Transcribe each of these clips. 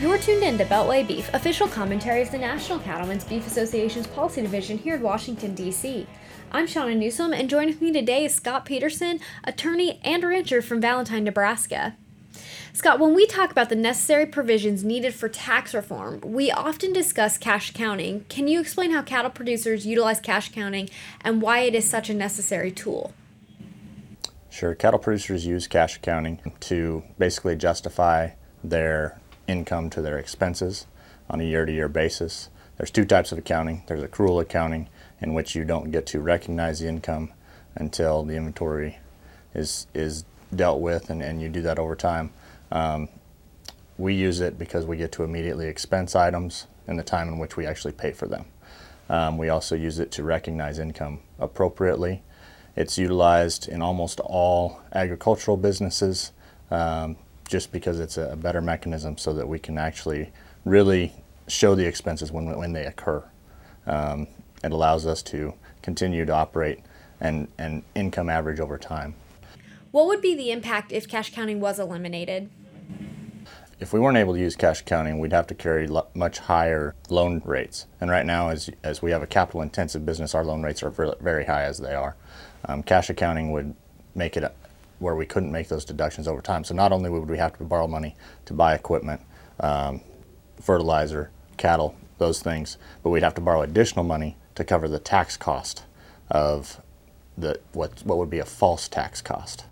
You're tuned in to Beltway Beef, official commentary of the National Cattlemen's Beef Association's policy division here in Washington, D.C. I'm Shauna Newsom, and joining me today is Scott Peterson, attorney and rancher from Valentine, Nebraska. Scott, when we talk about the necessary provisions needed for tax reform, we often discuss cash accounting. Can you explain how cattle producers utilize cash accounting and why it is such a necessary tool? Sure. Cattle producers use cash accounting to basically justify their income to their expenses on a year to year basis. There's two types of accounting there's accrual accounting, in which you don't get to recognize the income until the inventory is, is dealt with, and, and you do that over time. Um, we use it because we get to immediately expense items in the time in which we actually pay for them. Um, we also use it to recognize income appropriately. It's utilized in almost all agricultural businesses. Um, just because it's a better mechanism so that we can actually really show the expenses when, when they occur. Um, it allows us to continue to operate and, and income average over time. What would be the impact if cash counting was eliminated? If we weren't able to use cash accounting, we'd have to carry lo- much higher loan rates. And right now, as, as we have a capital intensive business, our loan rates are very high as they are. Um, cash accounting would make it where we couldn't make those deductions over time. So not only would we have to borrow money to buy equipment, um, fertilizer, cattle, those things, but we'd have to borrow additional money to cover the tax cost of the what what would be a false tax cost.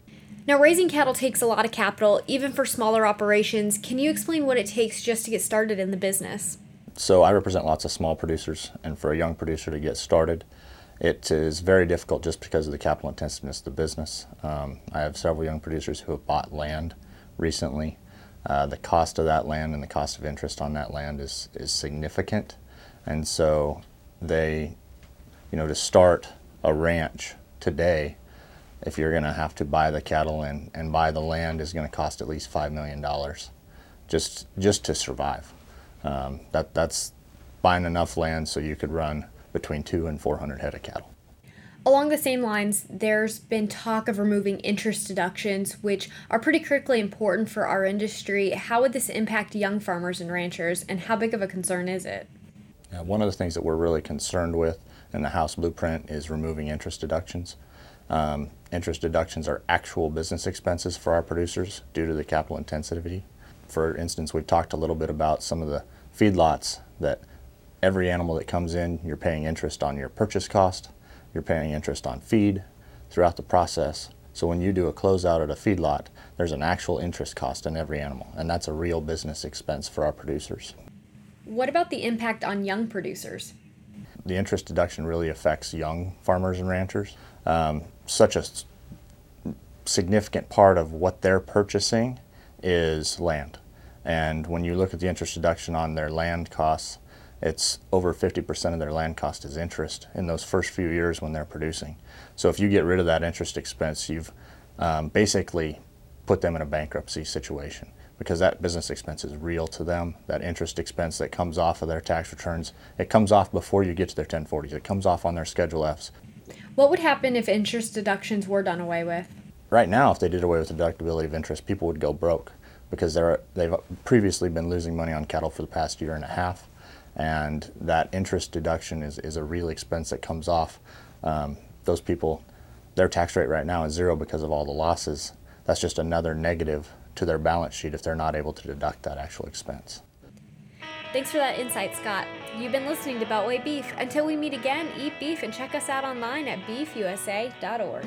Now, raising cattle takes a lot of capital, even for smaller operations. Can you explain what it takes just to get started in the business? So, I represent lots of small producers, and for a young producer to get started, it is very difficult just because of the capital intensiveness of the business. Um, I have several young producers who have bought land recently. Uh, the cost of that land and the cost of interest on that land is, is significant. And so they, you know, to start a ranch today, if you're going to have to buy the cattle and, and buy the land is going to cost at least $5 million just, just to survive. Um, that, that's buying enough land so you could run between two and 400 head of cattle. Along the same lines, there's been talk of removing interest deductions, which are pretty critically important for our industry. How would this impact young farmers and ranchers, and how big of a concern is it? Yeah, one of the things that we're really concerned with in the House blueprint is removing interest deductions. Um, interest deductions are actual business expenses for our producers due to the capital intensity. For instance, we've talked a little bit about some of the feedlots that every animal that comes in, you're paying interest on your purchase cost, you're paying interest on feed throughout the process. So when you do a closeout at a feedlot, there's an actual interest cost in every animal, and that's a real business expense for our producers. What about the impact on young producers? The interest deduction really affects young farmers and ranchers. Um, such a significant part of what they're purchasing is land. And when you look at the interest deduction on their land costs, it's over 50% of their land cost is interest in those first few years when they're producing. So if you get rid of that interest expense, you've um, basically put them in a bankruptcy situation because that business expense is real to them. That interest expense that comes off of their tax returns, it comes off before you get to their 1040s. It comes off on their Schedule Fs. What would happen if interest deductions were done away with? Right now, if they did away with the deductibility of interest, people would go broke because they're, they've previously been losing money on cattle for the past year and a half and that interest deduction is, is a real expense that comes off. Um, those people, their tax rate right now is zero because of all the losses. That's just another negative to their balance sheet if they're not able to deduct that actual expense. Thanks for that insight, Scott. You've been listening to Beltway Beef. Until we meet again, eat beef and check us out online at beefusa.org.